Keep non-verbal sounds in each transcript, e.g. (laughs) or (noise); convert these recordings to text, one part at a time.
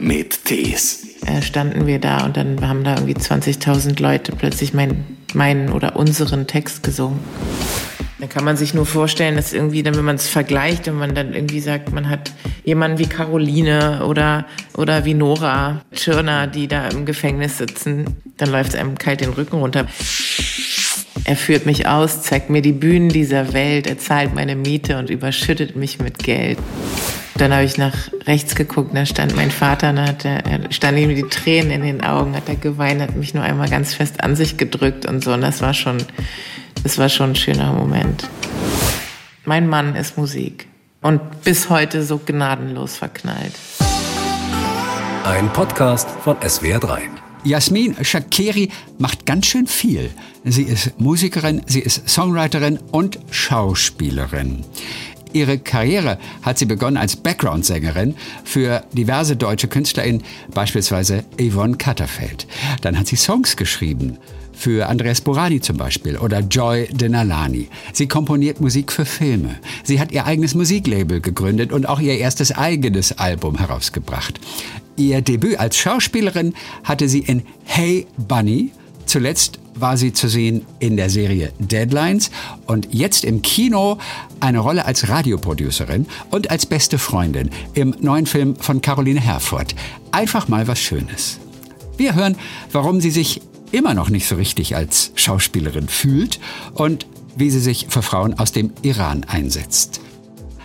mit Tees. Äh, standen wir da und dann haben da irgendwie 20.000 Leute plötzlich meinen, meinen oder unseren Text gesungen. Da kann man sich nur vorstellen, dass irgendwie, dann, wenn man es vergleicht und man dann irgendwie sagt, man hat jemanden wie Caroline oder, oder wie Nora Tschirner, die da im Gefängnis sitzen, dann läuft es einem kalt den Rücken runter. Er führt mich aus, zeigt mir die Bühnen dieser Welt, er zahlt meine Miete und überschüttet mich mit Geld. Dann habe ich nach rechts geguckt, da stand mein Vater, da hat er, stand ihm die Tränen in den Augen, hat er geweint, hat mich nur einmal ganz fest an sich gedrückt und so. Und das war schon, das war schon ein schöner Moment. Mein Mann ist Musik und bis heute so gnadenlos verknallt. Ein Podcast von SWR3. Jasmin Shakiri macht ganz schön viel. Sie ist Musikerin, sie ist Songwriterin und Schauspielerin. Ihre Karriere hat sie begonnen als Background-Sängerin für diverse deutsche KünstlerInnen, beispielsweise Yvonne Katterfeld. Dann hat sie Songs geschrieben für Andreas Borani zum Beispiel oder Joy Denalani. Sie komponiert Musik für Filme. Sie hat ihr eigenes Musiklabel gegründet und auch ihr erstes eigenes Album herausgebracht. Ihr Debüt als Schauspielerin hatte sie in Hey Bunny. Zuletzt war sie zu sehen in der Serie Deadlines und jetzt im Kino eine Rolle als Radioproducerin und als beste Freundin im neuen Film von Caroline Herfurth. Einfach mal was Schönes. Wir hören, warum sie sich immer noch nicht so richtig als Schauspielerin fühlt und wie sie sich für Frauen aus dem Iran einsetzt.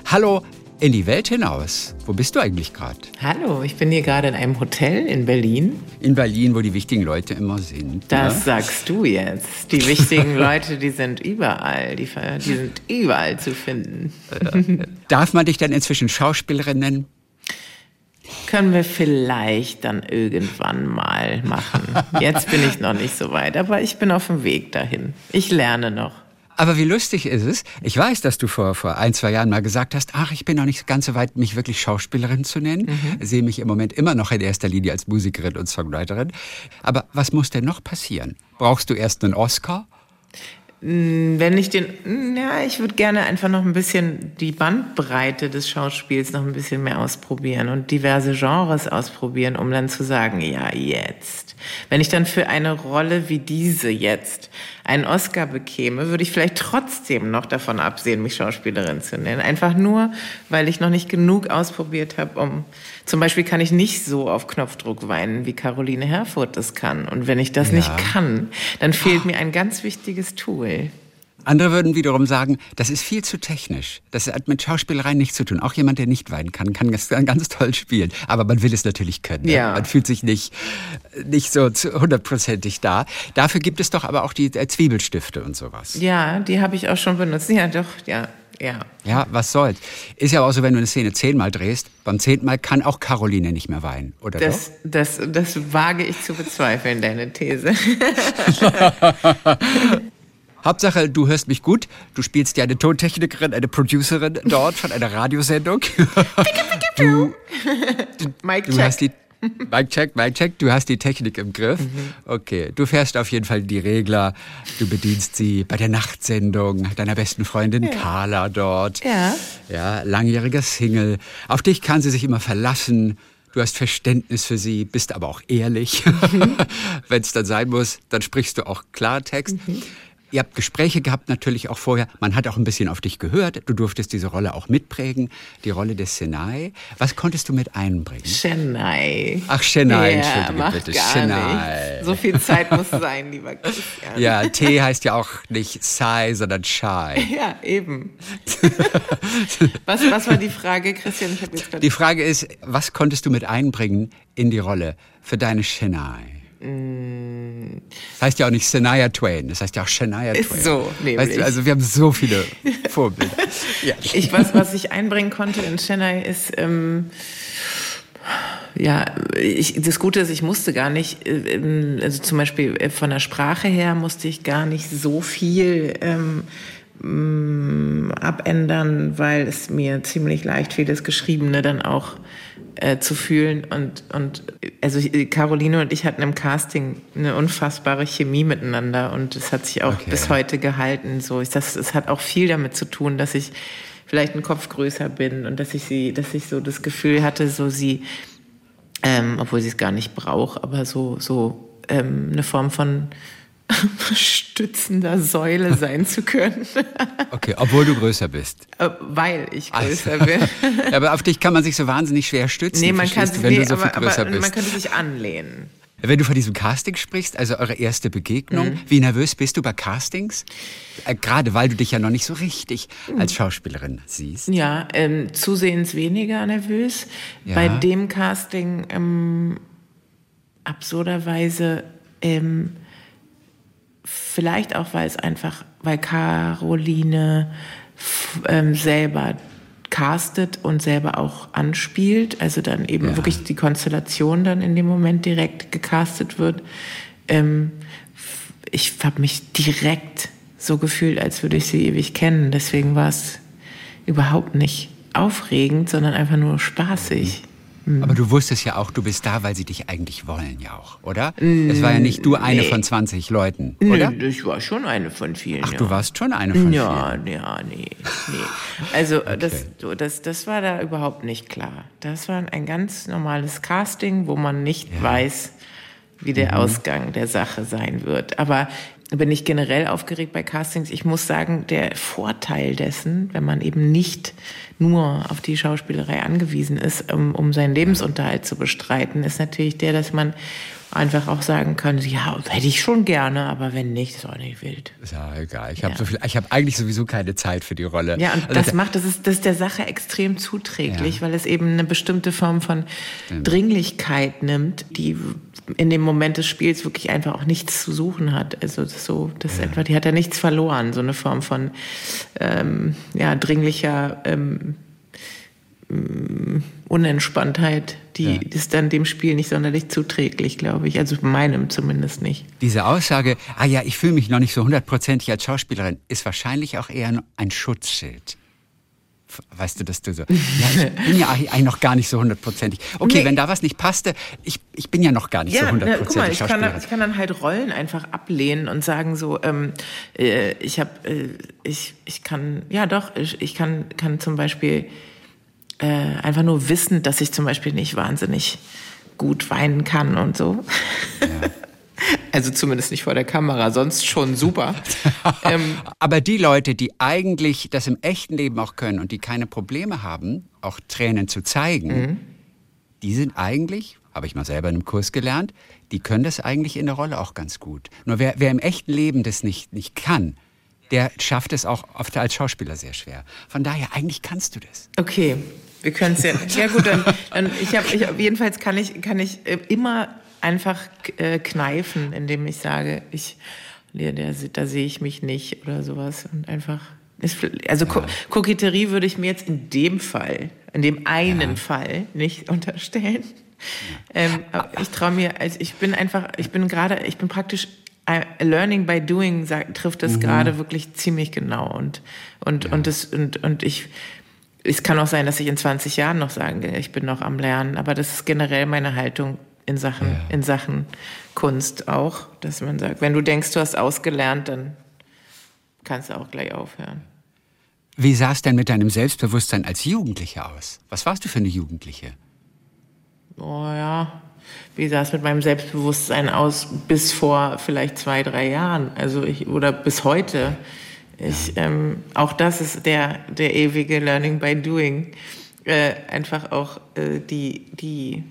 Hallo in die Welt hinaus. Wo bist du eigentlich gerade? Hallo, ich bin hier gerade in einem Hotel in Berlin. In Berlin, wo die wichtigen Leute immer sind. Das ne? sagst du jetzt. Die wichtigen (laughs) Leute, die sind überall. Die, die sind überall zu finden. Darf man dich dann inzwischen Schauspielerin nennen? Können wir vielleicht dann irgendwann mal machen. Jetzt bin ich noch nicht so weit, aber ich bin auf dem Weg dahin. Ich lerne noch. Aber wie lustig ist es? Ich weiß, dass du vor, vor ein, zwei Jahren mal gesagt hast, ach, ich bin noch nicht ganz so weit, mich wirklich Schauspielerin zu nennen. Mhm. Sehe mich im Moment immer noch in erster Linie als Musikerin und Songwriterin. Aber was muss denn noch passieren? Brauchst du erst einen Oscar? Mm, wenn ich den, mm, ja, ich würde gerne einfach noch ein bisschen die Bandbreite des Schauspiels noch ein bisschen mehr ausprobieren und diverse Genres ausprobieren, um dann zu sagen, ja, jetzt. Wenn ich dann für eine Rolle wie diese jetzt einen Oscar bekäme, würde ich vielleicht trotzdem noch davon absehen, mich Schauspielerin zu nennen. Einfach nur, weil ich noch nicht genug ausprobiert habe, um zum Beispiel kann ich nicht so auf Knopfdruck weinen, wie Caroline Herfurth das kann. Und wenn ich das ja. nicht kann, dann fehlt mir ein ganz wichtiges Tool. Andere würden wiederum sagen, das ist viel zu technisch. Das hat mit Schauspielerei nichts zu tun. Auch jemand, der nicht weinen kann, kann das ganz toll spielen. Aber man will es natürlich können. Ja. Man fühlt sich nicht, nicht so hundertprozentig da. Dafür gibt es doch aber auch die äh, Zwiebelstifte und sowas. Ja, die habe ich auch schon benutzt. Ja, doch, ja. Ja. Ja, was soll's. Ist ja auch so, wenn du eine Szene zehnmal drehst, beim zehnten Mal kann auch Caroline nicht mehr weinen, oder das, doch? Das, das wage ich zu bezweifeln, deine These. (laughs) (laughs) Hauptsache, du hörst mich gut. Du spielst ja eine Tontechnikerin, eine Producerin dort von einer Radiosendung. du, du, Mike du hast die Mike check, Mike check, du hast die Technik im Griff. Mhm. Okay, du fährst auf jeden Fall die Regler, du bedienst sie bei der Nachtsendung deiner besten Freundin ja. Carla dort. Ja. Ja, langjähriger Single. Auf dich kann sie sich immer verlassen. Du hast Verständnis für sie, bist aber auch ehrlich. Mhm. (laughs) Wenn es dann sein muss, dann sprichst du auch Klartext. Mhm. Ihr habt Gespräche gehabt natürlich auch vorher. Man hat auch ein bisschen auf dich gehört. Du durftest diese Rolle auch mitprägen, die Rolle des Senai. Was konntest du mit einbringen? Chennai. Ach, Chennai, ja, entschuldige mach bitte. Gar Chennai. So viel Zeit muss sein, lieber Christian. Ja, T heißt ja auch nicht Sai, sondern Shy. (laughs) Ja, eben. was, was war die Frage, Christian? Die Frage ist, was konntest du mit einbringen in die Rolle für deine Chennai? Das heißt ja auch nicht Shania Twain, das heißt ja auch Shania Twain. So, nämlich. Weißt du, also wir haben so viele (laughs) Vorbilder. ja. Ich weiß, was ich einbringen konnte in Shania ist, ähm, ja, ich, das Gute ist, ich musste gar nicht, äh, also zum Beispiel äh, von der Sprache her musste ich gar nicht so viel ähm, mm, abändern, weil es mir ziemlich leicht fiel, das Geschriebene dann auch äh, zu fühlen. Und, und also Caroline und ich hatten im Casting eine unfassbare Chemie miteinander und es hat sich auch okay. bis heute gehalten. So, das, es hat auch viel damit zu tun, dass ich vielleicht einen Kopf größer bin und dass ich sie, dass ich so das Gefühl hatte, so sie ähm, obwohl sie es gar nicht braucht, aber so, so ähm, eine Form von stützender Säule sein zu können. okay, obwohl du größer bist. Äh, weil ich größer also. bin. (laughs) aber auf dich kann man sich so wahnsinnig schwer stützen. Nee, man kann, wenn nee, du so viel aber, größer aber bist. Man könnte sich anlehnen. Wenn du von diesem Casting sprichst, also eure erste Begegnung, mhm. wie nervös bist du bei Castings? Äh, Gerade weil du dich ja noch nicht so richtig als Schauspielerin siehst. Ja, ähm, zusehends weniger nervös. Ja. Bei dem Casting ähm, absurderweise ähm, vielleicht auch, weil es einfach, weil Caroline ähm, selber castet und selber auch anspielt, also dann eben ja. wirklich die Konstellation dann in dem Moment direkt gecastet wird. Ähm, ich habe mich direkt so gefühlt, als würde ich sie ewig kennen. Deswegen war es überhaupt nicht aufregend, sondern einfach nur spaßig. Mhm. Mhm. Aber du wusstest ja auch, du bist da, weil sie dich eigentlich wollen ja auch, oder? Mm, es war ja nicht du eine nee. von 20 Leuten, oder? Nee, ich war schon eine von vielen. Ach, ja. du warst schon eine von ja, vielen? Ja, nee, nee. Also (laughs) okay. das, das, das war da überhaupt nicht klar. Das war ein ganz normales Casting, wo man nicht ja. weiß, wie der mhm. Ausgang der Sache sein wird. Aber bin ich generell aufgeregt bei Castings. Ich muss sagen, der Vorteil dessen, wenn man eben nicht nur auf die Schauspielerei angewiesen ist, um, um seinen Lebensunterhalt zu bestreiten, ist natürlich der, dass man einfach auch sagen kann, ja, hätte ich schon gerne, aber wenn nicht, ist auch nicht wild. Ist ja egal. Ich ja. habe so viel, ich habe eigentlich sowieso keine Zeit für die Rolle. Ja, und also das macht, das ist, das ist der Sache extrem zuträglich, ja. weil es eben eine bestimmte Form von. Dringlichkeit nimmt, die in dem Moment des Spiels wirklich einfach auch nichts zu suchen hat. Also das so, das ja. etwa, die hat ja nichts verloren, so eine Form von ähm, ja, dringlicher ähm, Unentspanntheit, die ja. ist dann dem Spiel nicht sonderlich zuträglich, glaube ich. Also meinem zumindest nicht. Diese Aussage, ah ja, ich fühle mich noch nicht so hundertprozentig als Schauspielerin, ist wahrscheinlich auch eher ein Schutzschild. Weißt du, dass du so, ja, ich (laughs) bin ja eigentlich noch gar nicht so hundertprozentig. Okay, nee. wenn da was nicht passte, ich, ich bin ja noch gar nicht ja, so hundertprozentig ich, kann, ich kann dann halt Rollen einfach ablehnen und sagen so, ähm, äh, ich habe, äh, ich, ich kann, ja doch, ich, ich kann, kann zum Beispiel äh, einfach nur wissen, dass ich zum Beispiel nicht wahnsinnig gut weinen kann und so. Ja. Also zumindest nicht vor der Kamera, sonst schon super. (laughs) ähm, Aber die Leute, die eigentlich das im echten Leben auch können und die keine Probleme haben, auch Tränen zu zeigen, mhm. die sind eigentlich, habe ich mal selber in einem Kurs gelernt, die können das eigentlich in der Rolle auch ganz gut. Nur wer, wer im echten Leben das nicht, nicht kann, der schafft es auch oft als Schauspieler sehr schwer. Von daher, eigentlich kannst du das. Okay, wir können es ja. (laughs) Ja gut, dann, dann ich habe, ich, jedenfalls kann ich, kann ich äh, immer einfach äh, kneifen, indem ich sage, ich, der, der, da sehe ich mich nicht oder sowas und einfach. Ist, also ja. Koketterie würde ich mir jetzt in dem Fall, in dem einen ja. Fall nicht (laughs) unterstellen. Ähm, ich traue mir, also ich bin einfach, ich bin gerade, ich bin praktisch Learning by Doing sagt, trifft das mhm. gerade wirklich ziemlich genau und und ja. und das und und ich es kann auch sein, dass ich in 20 Jahren noch sagen, ich bin noch am Lernen, aber das ist generell meine Haltung in Sachen, ja. in Sachen Kunst auch, dass man sagt, wenn du denkst, du hast ausgelernt, dann kannst du auch gleich aufhören. Wie sah es denn mit deinem Selbstbewusstsein als Jugendliche aus? Was warst du für eine Jugendliche? Oh ja, wie sah es mit meinem Selbstbewusstsein aus bis vor vielleicht zwei, drei Jahren? Also ich, oder bis heute. Ich, ähm, auch das ist der, der ewige Learning by Doing. Äh, einfach auch äh, die, die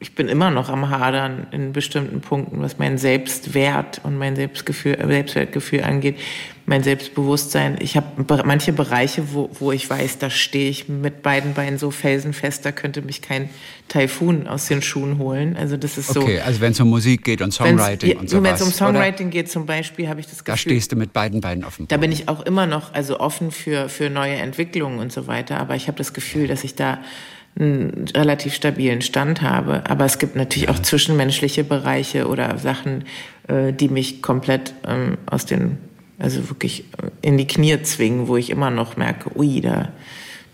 ich bin immer noch am Hadern in bestimmten Punkten, was mein Selbstwert und mein Selbstgefühl, Selbstwertgefühl angeht, mein Selbstbewusstsein. Ich habe manche Bereiche, wo, wo ich weiß, da stehe ich mit beiden Beinen so felsenfest, da könnte mich kein Taifun aus den Schuhen holen. Also das ist so. Okay, also wenn es um Musik geht und Songwriting und so Wenn es um Songwriting oder? geht zum Beispiel, habe ich das Gefühl. Da stehst du mit beiden Beinen offen. Da bin ich auch immer noch also offen für, für neue Entwicklungen und so weiter. Aber ich habe das Gefühl, dass ich da einen relativ stabilen Stand habe. Aber es gibt natürlich auch zwischenmenschliche Bereiche oder Sachen, äh, die mich komplett ähm, aus den, also wirklich äh, in die Knie zwingen, wo ich immer noch merke, ui, da,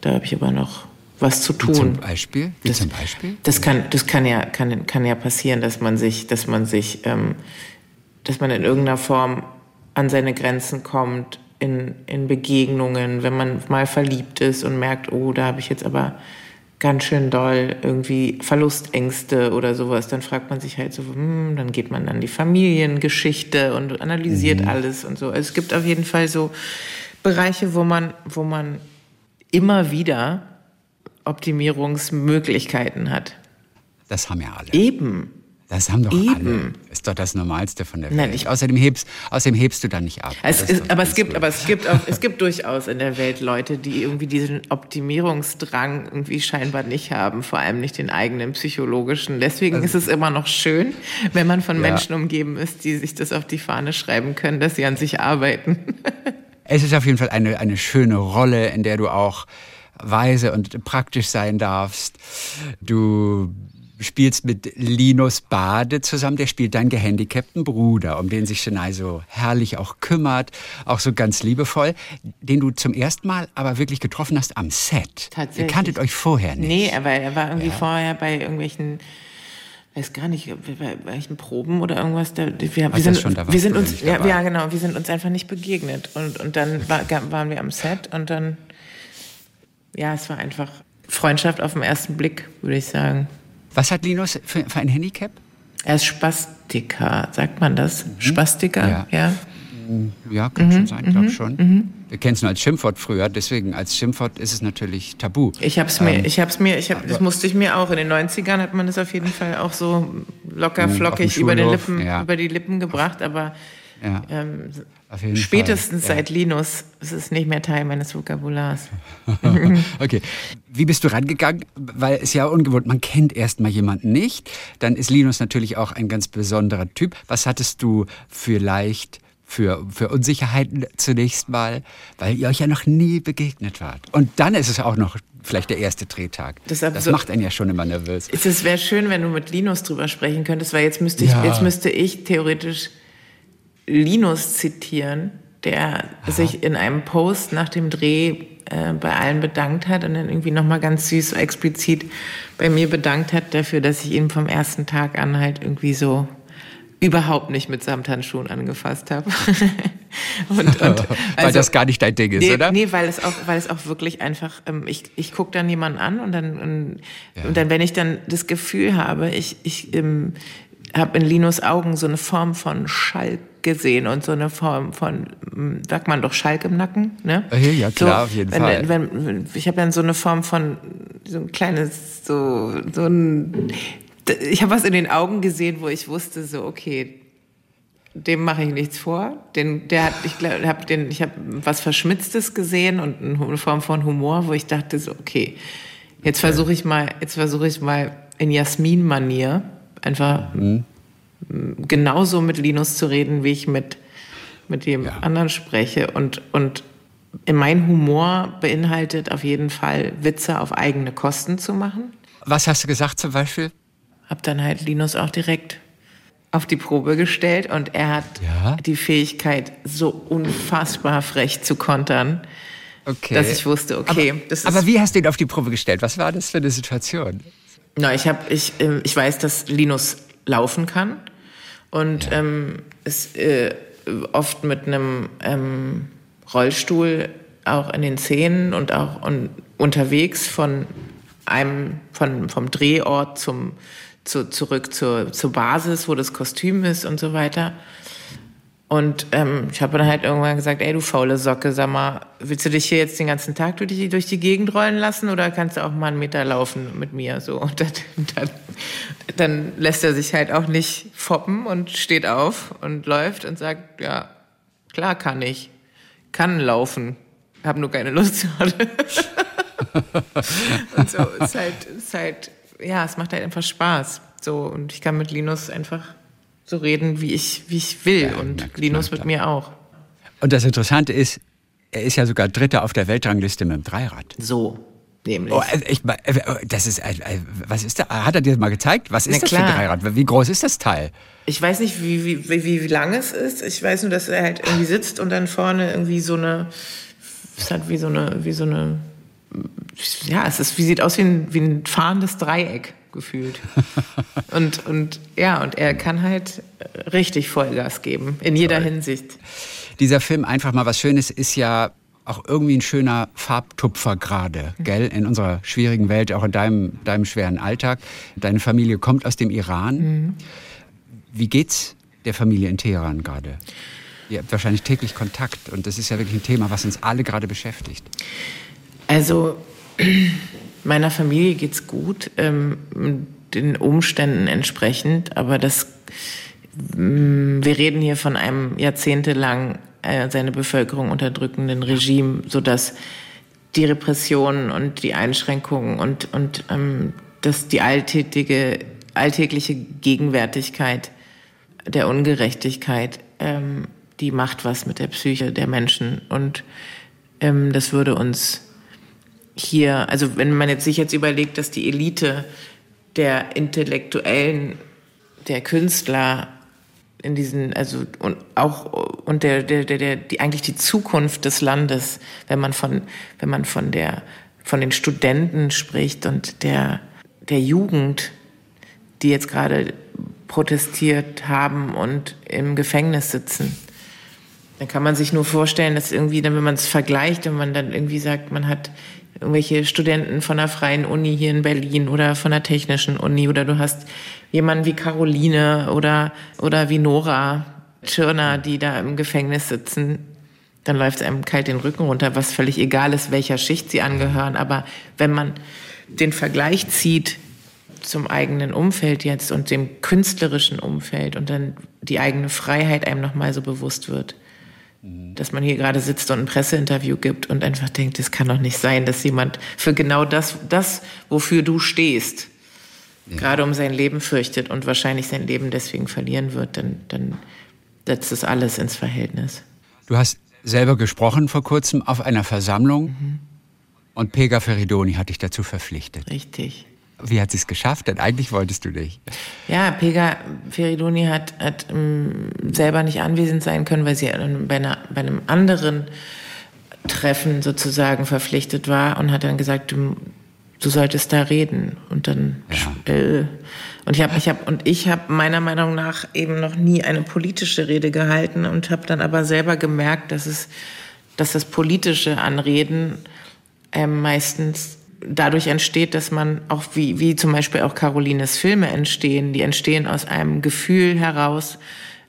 da habe ich aber noch was zu tun. Wie zum Beispiel? Wie das, zum Beispiel? Das kann, das kann ja, kann, kann ja passieren, dass man sich, dass man sich, ähm, dass man in irgendeiner Form an seine Grenzen kommt, in, in Begegnungen, wenn man mal verliebt ist und merkt, oh, da habe ich jetzt aber ganz schön doll irgendwie Verlustängste oder sowas, dann fragt man sich halt so, hm, dann geht man an die Familiengeschichte und analysiert mhm. alles und so. Also es gibt auf jeden Fall so Bereiche, wo man, wo man immer wieder Optimierungsmöglichkeiten hat. Das haben ja alle. Eben. Das haben doch Eben. alle. Ist doch das Normalste von der Welt. Nein, ich außerdem, hebst, außerdem hebst du dann nicht ab. Es ist, aber, es gibt, aber es gibt, auch, es gibt durchaus in der Welt Leute, die irgendwie diesen Optimierungsdrang irgendwie scheinbar nicht haben, vor allem nicht den eigenen psychologischen. Deswegen also, ist es immer noch schön, wenn man von ja. Menschen umgeben ist, die sich das auf die Fahne schreiben können, dass sie an sich arbeiten. (laughs) Es ist auf jeden Fall eine, eine schöne Rolle, in der du auch weise und praktisch sein darfst. Du spielst mit Linus Bade zusammen, der spielt deinen gehandicapten Bruder, um den sich Chennai so herrlich auch kümmert, auch so ganz liebevoll, den du zum ersten Mal aber wirklich getroffen hast am Set. Tatsächlich. Ihr kanntet euch vorher nicht. Nee, aber er war irgendwie ja. vorher bei irgendwelchen weiß gar nicht, bei welchen Proben oder irgendwas. Da, wir, wir sind, schon, wir sind uns, ja, ja, genau, wir sind uns einfach nicht begegnet. Und, und dann war, waren wir am Set und dann, ja, es war einfach Freundschaft auf den ersten Blick, würde ich sagen. Was hat Linus für, für ein Handicap? Er ist Spastiker, sagt man das? Mhm. Spastiker, ja. Ja, ja kann mhm. schon sein, glaube mhm. schon. Mhm. Wir kennen es nur als Schimpfwort früher, deswegen als Schimpfwort ist es natürlich tabu. Ich habe es mir, ähm, ich habe es mir, ich hab, das musste ich mir auch. In den 90ern hat man das auf jeden Fall auch so locker mhm, flockig über, den Lippen, ja. über die Lippen gebracht, aber ja. ähm, Spätestens Fall, ja. seit Linus ist es nicht mehr Teil meines Vokabulars. (laughs) okay. Wie bist du rangegangen? Weil es ja ungewohnt, man kennt erstmal jemanden nicht. Dann ist Linus natürlich auch ein ganz besonderer Typ. Was hattest du vielleicht für, für Unsicherheiten zunächst mal, weil ihr euch ja noch nie begegnet wart? Und dann ist es auch noch vielleicht der erste Drehtag. Das, das macht einen ja schon immer nervös. Es wäre schön, wenn du mit Linus drüber sprechen könntest, weil jetzt müsste ich, ja. jetzt müsste ich theoretisch Linus zitieren, der Aha. sich in einem Post nach dem Dreh äh, bei allen bedankt hat und dann irgendwie nochmal ganz süß so explizit bei mir bedankt hat dafür, dass ich ihn vom ersten Tag an halt irgendwie so überhaupt nicht mit Samthandschuhen angefasst habe. (laughs) und, und, also, weil das gar nicht dein Ding ist, nee, oder? Nee, weil es auch, weil es auch wirklich einfach, ähm, ich, ich gucke dann jemanden an und dann, und, ja. und, dann, wenn ich dann das Gefühl habe, ich, ich ähm, habe in Linus Augen so eine Form von Schalk gesehen und so eine Form von, hm, sagt man doch Schalk im Nacken, ne? Ja, klar, so, auf jeden wenn, Fall. Wenn, ich habe dann so eine Form von, so ein kleines, so, so ein, ich habe was in den Augen gesehen, wo ich wusste, so, okay, dem mache ich nichts vor. Den, der hat, ich glaube, hab den, ich habe was Verschmitztes gesehen und eine Form von Humor, wo ich dachte, so, okay, jetzt versuche ich mal, jetzt versuche ich mal in Jasmin-Manier einfach mhm. Genauso mit Linus zu reden, wie ich mit, mit dem ja. anderen spreche. Und, und mein Humor beinhaltet auf jeden Fall, Witze auf eigene Kosten zu machen. Was hast du gesagt zum Beispiel? Hab dann halt Linus auch direkt auf die Probe gestellt und er hat ja? die Fähigkeit, so unfassbar frech zu kontern, okay. dass ich wusste, okay. Aber, das ist aber wie hast du ihn auf die Probe gestellt? Was war das für eine Situation? Na, ich habe, ich, äh, ich weiß, dass Linus laufen kann und ähm, ist äh, oft mit einem ähm, Rollstuhl auch in den Zähnen und auch und unterwegs von einem von vom Drehort zum zu, zurück zur, zur Basis, wo das Kostüm ist und so weiter. Und ähm, ich habe dann halt irgendwann gesagt, ey du faule Socke, sag mal, willst du dich hier jetzt den ganzen Tag durch die, durch die Gegend rollen lassen oder kannst du auch mal einen Meter laufen mit mir? So (laughs) und dann, dann, dann lässt er sich halt auch nicht foppen und steht auf und läuft und sagt, ja klar kann ich, kann laufen, habe nur keine Lust (laughs) und so ist halt, ist halt, ja, es macht halt einfach Spaß. So und ich kann mit Linus einfach so reden, wie ich, wie ich will. Ja, und Linus mit mir auch. Und das Interessante ist, er ist ja sogar Dritter auf der Weltrangliste mit dem Dreirad. So, nämlich. Oh, äh, ich, äh, das ist, äh, was ist da? Hat er dir das mal gezeigt? Was ist Na, das klar. für ein Dreirad? Wie groß ist das Teil? Ich weiß nicht, wie, wie, wie, wie lang es ist. Ich weiß nur, dass er halt irgendwie sitzt und dann vorne irgendwie so eine, es hat wie so eine, wie so eine, ja, es ist, wie sieht aus wie ein, wie ein fahrendes Dreieck gefühlt. (laughs) und, und ja, und er kann halt richtig Vollgas geben, in jeder Toll. Hinsicht. Dieser Film, einfach mal was Schönes, ist ja auch irgendwie ein schöner Farbtupfer gerade, gell? In unserer schwierigen Welt, auch in deinem, deinem schweren Alltag. Deine Familie kommt aus dem Iran. Mhm. Wie geht's der Familie in Teheran gerade? Ihr habt wahrscheinlich täglich Kontakt und das ist ja wirklich ein Thema, was uns alle gerade beschäftigt. Also meiner Familie geht's gut, ähm, den Umständen entsprechend, aber das mm, wir reden hier von einem jahrzehntelang äh, seine Bevölkerung unterdrückenden Regime, sodass die Repressionen und die Einschränkungen und, und ähm, dass die alltägliche, alltägliche Gegenwärtigkeit der Ungerechtigkeit, ähm, die macht was mit der Psyche der Menschen. Und ähm, das würde uns hier, also wenn man jetzt sich jetzt überlegt, dass die Elite der Intellektuellen, der Künstler in diesen, also und auch und der, der, der, der, die eigentlich die Zukunft des Landes, wenn man von, wenn man von der, von den Studenten spricht und der, der Jugend, die jetzt gerade protestiert haben und im Gefängnis sitzen. Dann kann man sich nur vorstellen, dass irgendwie, dann, wenn man es vergleicht und man dann irgendwie sagt, man hat irgendwelche Studenten von der freien Uni hier in Berlin oder von der technischen Uni oder du hast jemanden wie Caroline oder, oder wie Nora Tschirner, die da im Gefängnis sitzen, dann läuft es einem kalt den Rücken runter, was völlig egal ist, welcher Schicht sie angehören. Aber wenn man den Vergleich zieht zum eigenen Umfeld jetzt und dem künstlerischen Umfeld und dann die eigene Freiheit einem nochmal so bewusst wird, dass man hier gerade sitzt und ein Presseinterview gibt und einfach denkt, es kann doch nicht sein, dass jemand für genau das, das wofür du stehst, ja. gerade um sein Leben fürchtet und wahrscheinlich sein Leben deswegen verlieren wird, dann, dann setzt es alles ins Verhältnis. Du hast selber gesprochen vor kurzem auf einer Versammlung mhm. und Pega Feridoni hat dich dazu verpflichtet. Richtig. Wie hat sie es geschafft? Denn eigentlich wolltest du nicht. Ja, Pega Feridoni hat, hat ähm, selber nicht anwesend sein können, weil sie bei, einer, bei einem anderen Treffen sozusagen verpflichtet war und hat dann gesagt, du, du solltest da reden. Und dann ja. äh, und ich habe ich hab, und ich habe meiner Meinung nach eben noch nie eine politische Rede gehalten und habe dann aber selber gemerkt, dass es dass das politische Anreden äh, meistens dadurch entsteht, dass man auch wie, wie zum Beispiel auch Carolines Filme entstehen, die entstehen aus einem Gefühl heraus,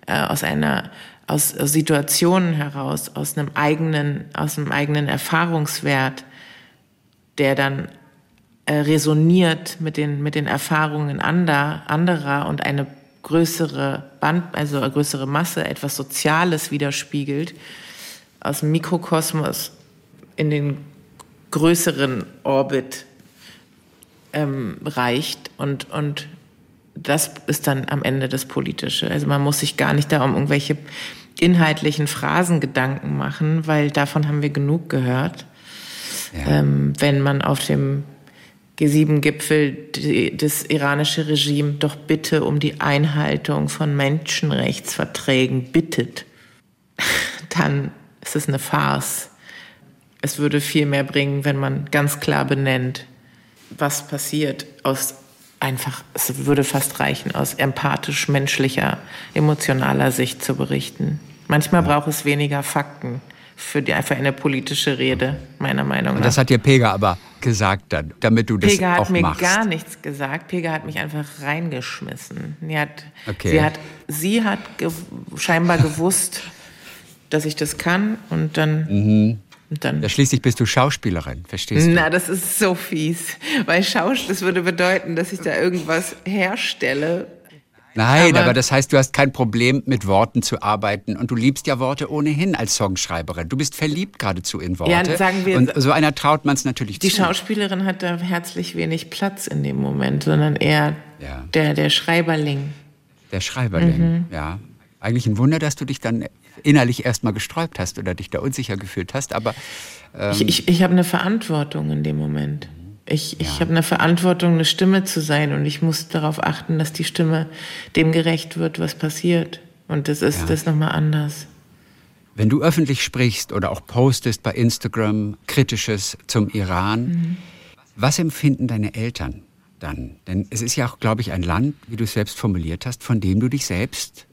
äh, aus einer aus, Situationen heraus, aus einem eigenen, aus einem eigenen Erfahrungswert, der dann äh, resoniert mit den, mit den Erfahrungen ander, anderer und eine größere Band, also eine größere Masse, etwas Soziales widerspiegelt, aus dem Mikrokosmos in den größeren Orbit ähm, reicht und, und das ist dann am Ende das Politische. Also man muss sich gar nicht darum irgendwelche inhaltlichen Phrasen Gedanken machen, weil davon haben wir genug gehört. Ja. Ähm, wenn man auf dem G7-Gipfel das iranische Regime doch bitte um die Einhaltung von Menschenrechtsverträgen bittet, (laughs) dann ist es eine Farce es würde viel mehr bringen, wenn man ganz klar benennt, was passiert aus einfach, es würde fast reichen, aus empathisch menschlicher, emotionaler Sicht zu berichten. Manchmal ja. braucht es weniger Fakten für die einfach eine politische Rede, meiner Meinung nach. Und das hat dir Pega aber gesagt dann, damit du das Pega auch machst. Pega hat mir gar nichts gesagt. Pega hat mich einfach reingeschmissen. Sie hat, okay. sie hat, sie hat ge scheinbar gewusst, dass ich das kann und dann mhm. Dann ja, schließlich bist du Schauspielerin, verstehst du? Na, das ist so fies. Weil Schauspiel, das würde bedeuten, dass ich da irgendwas herstelle. Nein, aber, aber, das heißt, du hast kein Problem, mit Worten zu arbeiten. Und du liebst ja Worte ohnehin als Songschreiberin. Du bist verliebt geradezu in Worte. Ja, sagen wir. Und so einer traut man es natürlich die zu. Die Schauspielerin hat da herzlich wenig Platz in dem Moment, sondern eher ja. der, der Schreiberling. Der Schreiberling, mhm. ja. Eigentlich ein Wunder, dass du dich dann innerlich erstmal gesträubt hast oder dich da unsicher gefühlt hast. Aber ähm ich, ich, ich habe eine Verantwortung in dem Moment. Ich, ich habe eine Verantwortung, eine Stimme zu sein und ich muss darauf achten, dass die Stimme dem gerecht wird, was passiert. Und das ist ja. das nochmal anders. Wenn du öffentlich sprichst oder auch postest bei Instagram Kritisches zum Iran, mhm. was empfinden deine Eltern dann? Denn es ist ja auch, glaube ich, ein Land, wie du es selbst formuliert hast, von dem du dich selbst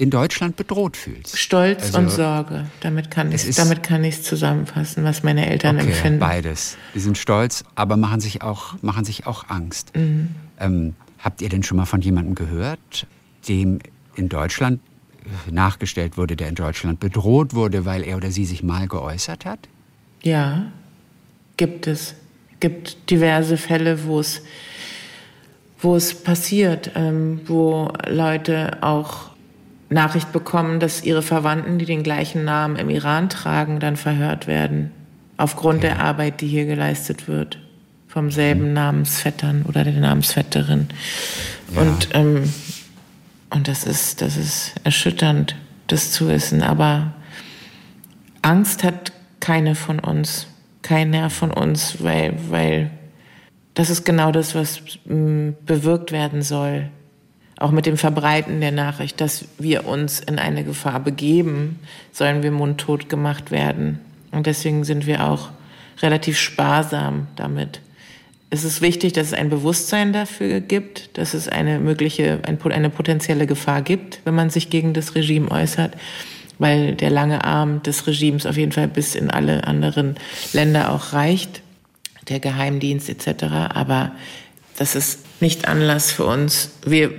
in Deutschland bedroht fühlst. Stolz Also, und Sorge. Damit kann ich ist- damit kann ich zusammenfassen, was meine Eltern Okay, empfinden. beides. Die sind stolz, aber machen sich auch, machen sich auch Angst. Mhm. Ähm, habt ihr denn schon mal von jemandem gehört, dem in Deutschland nachgestellt wurde, der in Deutschland bedroht wurde, weil er oder sie sich mal geäußert hat? Ja, gibt es. Gibt diverse Fälle, wo es, wo es passiert, ähm, wo Leute auch Nachricht bekommen, dass ihre Verwandten, die den gleichen Namen im Iran tragen, dann verhört werden. Aufgrund der Arbeit, die hier geleistet wird. Vom selben Namensvettern oder der Namensvetterin. Und, ähm, und das ist, das ist erschütternd, das zu wissen. Aber Angst hat keine von uns, keiner von uns, weil, weil das ist genau das, was bewirkt werden soll. Auch mit dem Verbreiten der Nachricht, dass wir uns in eine Gefahr begeben, sollen wir mundtot gemacht werden. Und deswegen sind wir auch relativ sparsam damit. Es ist wichtig, dass es ein Bewusstsein dafür gibt, dass es eine mögliche, ein, eine potenzielle Gefahr gibt, wenn man sich gegen das Regime äußert, weil der lange Arm des Regimes auf jeden Fall bis in alle anderen Länder auch reicht, der Geheimdienst etc. Aber das ist nicht Anlass für uns. Wir,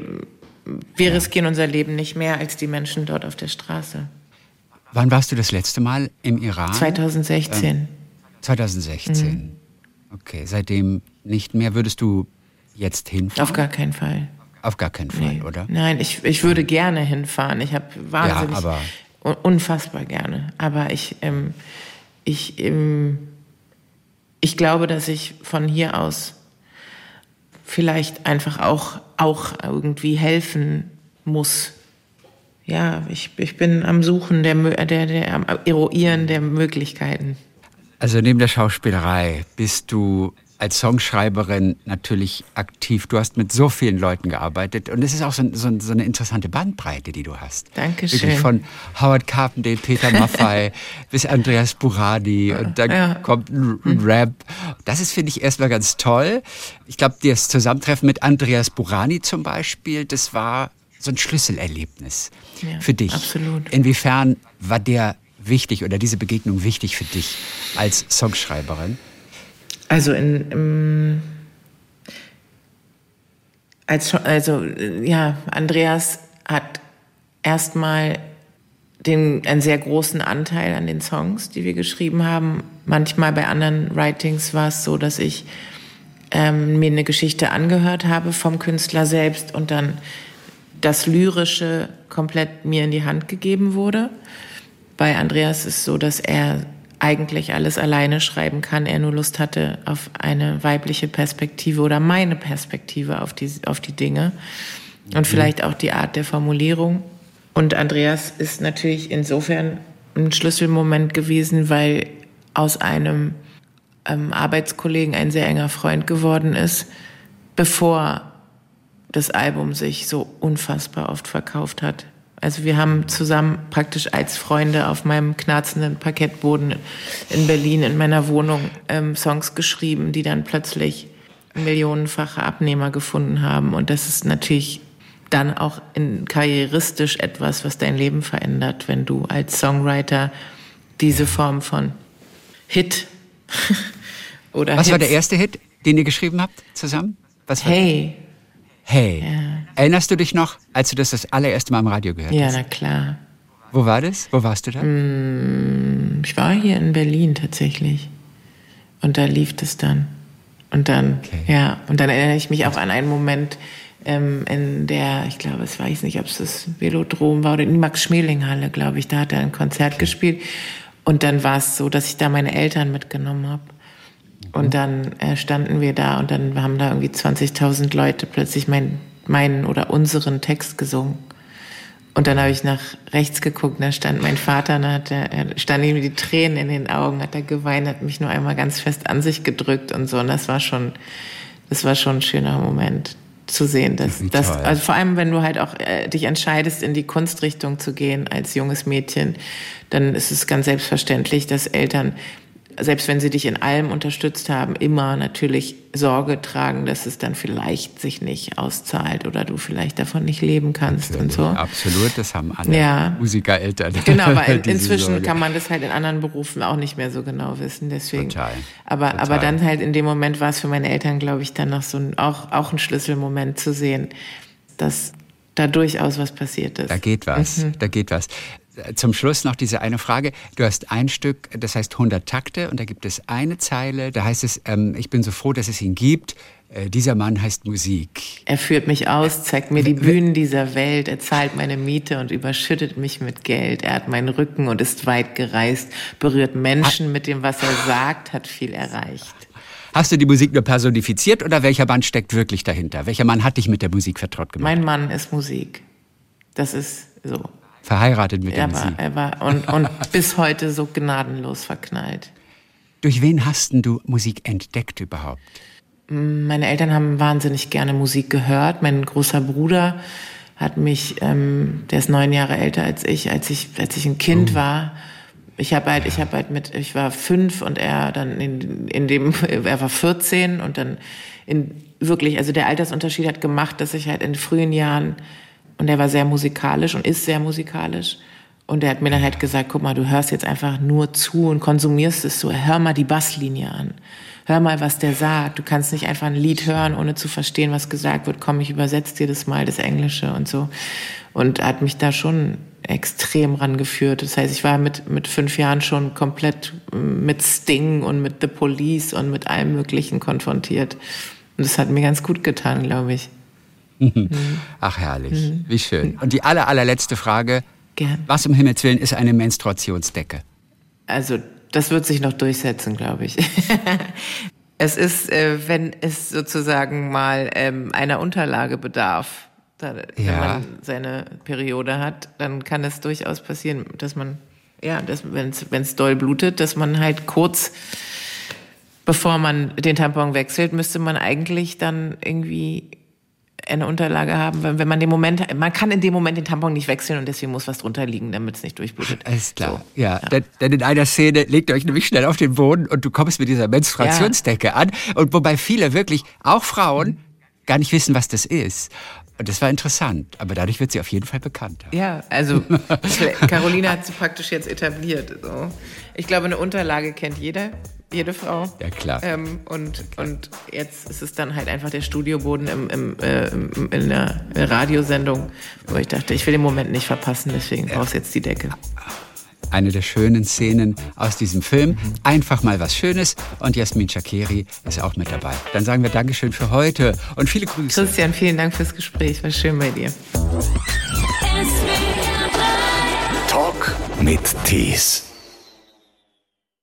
wir riskieren unser Leben nicht mehr als die Menschen dort auf der Straße. Wann warst du das letzte Mal im Iran? 2016. 2016. Okay, seitdem nicht mehr. Würdest du jetzt hinfahren? Auf gar keinen Fall. Auf gar keinen Fall, Nee. oder? Nein, ich, ich würde gerne hinfahren. Ich habe wahnsinnig, aber- un- unfassbar gerne. Aber ich, ähm, ich, ähm, ich glaube, dass ich von hier aus vielleicht einfach auch, auch irgendwie helfen muss. Ja, ich, ich bin am Suchen der, der, der am Eruieren der Möglichkeiten. Also neben der Schauspielerei bist du als Songschreiberin natürlich aktiv. Du hast mit so vielen Leuten gearbeitet und es ist auch so, so, so eine interessante Bandbreite, die du hast. Dankeschön. Wirklich von Howard Carpendale, Peter (laughs) Maffay bis Andreas Buradi und dann Ja. kommt ein ein Rap. Das ist, finde ich, erstmal ganz toll. Ich glaube, das Zusammentreffen mit Andreas Burani zum Beispiel, das war so ein Schlüsselerlebnis Ja, für dich. absolut. Inwiefern war der wichtig oder diese Begegnung wichtig für dich als Songschreiberin? Also in, im, als, also ja, Andreas hat erstmal den, einen sehr großen Anteil an den Songs, die wir geschrieben haben. Manchmal bei anderen Writings war es so, dass ich ähm, mir eine Geschichte angehört habe vom Künstler selbst und dann das Lyrische komplett mir in die Hand gegeben wurde. Bei Andreas ist es so, dass er eigentlich alles alleine schreiben kann, er nur Lust hatte auf eine weibliche Perspektive oder meine Perspektive auf die, auf die Dinge und vielleicht auch die Art der Formulierung. Und Andreas ist natürlich insofern ein Schlüsselmoment gewesen, weil aus einem ähm, Arbeitskollegen ein sehr enger Freund geworden ist, bevor das Album sich so unfassbar oft verkauft hat. Also wir haben zusammen praktisch als Freunde auf meinem knarzenden Parkettboden in Berlin in meiner Wohnung ähm, Songs geschrieben, die dann plötzlich millionenfache Abnehmer gefunden haben. Und das ist natürlich dann auch in, karrieristisch etwas, was dein Leben verändert, wenn du als Songwriter diese Form von Hit (laughs) oder Was war Hits- der erste Hit, den ihr geschrieben habt zusammen? Was war Hey, Hey. Erinnerst du dich noch, als du das das allererste Mal im Radio gehört ja, hast? na klar. Wo war das? Wo warst du da? Ich war hier in Berlin tatsächlich. Und da lief das dann. Und dann, Okay. ja, und dann erinnere ich mich auch an einen Moment ähm, in der, ich glaube, es weiß nicht, ob es das Velodrom war oder in die Max-Schmeling-Halle, glaube ich. Da hat er ein Konzert gespielt. Und dann war es so, dass ich da meine Eltern mitgenommen habe. Und dann äh, standen wir da und dann haben da irgendwie 20.000 Leute plötzlich mein, meinen oder unseren Text gesungen. Und dann habe ich nach rechts geguckt, da stand mein Vater, und da hat er, stand ihm die Tränen in den Augen, hat er geweint, hat mich nur einmal ganz fest an sich gedrückt und so. Und das war schon, das war schon ein schöner Moment zu sehen, dass, dass also vor allem, wenn du halt auch äh, dich entscheidest, in die Kunstrichtung zu gehen als junges Mädchen, dann ist es ganz selbstverständlich, dass Eltern selbst wenn sie dich in allem unterstützt haben, immer natürlich Sorge tragen, dass es dann vielleicht sich nicht auszahlt oder du vielleicht davon nicht leben kannst Natürlich, und so. Absolut, das haben alle Ja. Musikereltern. Genau, aber (laughs) in, inzwischen Sorge. kann man das halt in anderen Berufen auch nicht mehr so genau wissen. Deswegen. Total, Aber, total. aber dann halt in dem Moment war es für meine Eltern, glaube ich, dann noch so ein, auch, auch ein Schlüsselmoment zu sehen, dass da durchaus was passiert ist. Da geht was, Mhm. da geht was. Zum Schluss noch diese eine Frage. Du hast ein Stück, das heißt 100 Takte und da gibt es eine Zeile, da heißt es, ähm, ich bin so froh, dass es ihn gibt. Äh, dieser Mann heißt Musik. Er führt mich aus, zeigt mir die Bühnen dieser Welt, er zahlt meine Miete und überschüttet mich mit Geld. Er hat meinen Rücken und ist weit gereist, berührt Menschen mit dem, was er sagt, hat viel erreicht. Hast du die Musik nur personifiziert oder welcher Mann steckt wirklich dahinter? Welcher Mann hat dich mit der Musik vertraut gemacht? Mein Mann ist Musik. Das ist so. Verheiratet mit der Er war, Musik. er war und, und (laughs) bis heute so gnadenlos verknallt. Durch wen hast denn du Musik entdeckt überhaupt? Meine Eltern haben wahnsinnig gerne Musik gehört. Mein großer Bruder hat mich, ähm, der ist neun Jahre älter als ich, als ich, als ich ein Kind war. Ich habe halt, ich habe halt mit, ich war fünf und er dann in, in dem, (laughs) er war 14 und dann in wirklich, also der Altersunterschied hat gemacht, dass ich halt in frühen Jahren und er war sehr musikalisch und ist sehr musikalisch. Und er hat mir dann halt gesagt, guck mal, du hörst jetzt einfach nur zu und konsumierst es so. Hör mal die Basslinie an. Hör mal, was der sagt. Du kannst nicht einfach ein Lied hören, ohne zu verstehen, was gesagt wird. Komm, ich übersetze dir das mal, das Englische und so. Und hat mich da schon extrem rangeführt. Das heißt, ich war mit, mit fünf Jahren schon komplett mit Sting und mit The Police und mit allem Möglichen konfrontiert. Und das hat mir ganz gut getan, glaube ich. (laughs) Ach herrlich, wie schön. Und die aller, allerletzte Frage. Gern. Was um Himmels Willen ist eine Menstruationsdecke? Also, das wird sich noch durchsetzen, glaube ich. (laughs) es ist, äh, wenn es sozusagen mal ähm, einer Unterlage bedarf, da, wenn Ja. man seine Periode hat, dann kann es durchaus passieren, dass man, ja, dass, wenn es doll blutet, dass man halt kurz bevor man den Tampon wechselt, müsste man eigentlich dann irgendwie eine Unterlage haben, wenn wenn man den Moment, man kann in dem Moment den Tampon nicht wechseln und deswegen muss was drunter liegen, damit es nicht durchblutet. Alles klar. So. Ja, Denn, denn in einer Szene legt ihr euch nämlich schnell auf den Boden und du kommst mit dieser Menstruationsdecke an. Und wobei viele wirklich, auch Frauen, gar nicht wissen, was das ist. Und das war interessant. Aber dadurch wird sie auf jeden Fall bekannter. Ja, also (laughs) Caroline hat sie praktisch jetzt etabliert. So. Ich glaube, eine Unterlage kennt jeder, jede Frau. Ja, klar. Ähm, und, und jetzt ist es dann halt einfach der Studioboden im, im, äh, im, in der Radiosendung, wo ich dachte, ich will den Moment nicht verpassen, deswegen brauchst du jetzt die Decke. Eine der schönen Szenen aus diesem Film. Einfach mal was Schönes. Und Jasmin Chakeri ist auch mit dabei. Dann sagen wir Dankeschön für heute und viele Grüße. Christian, vielen Dank fürs Gespräch, war schön bei dir. Talk mit Tees.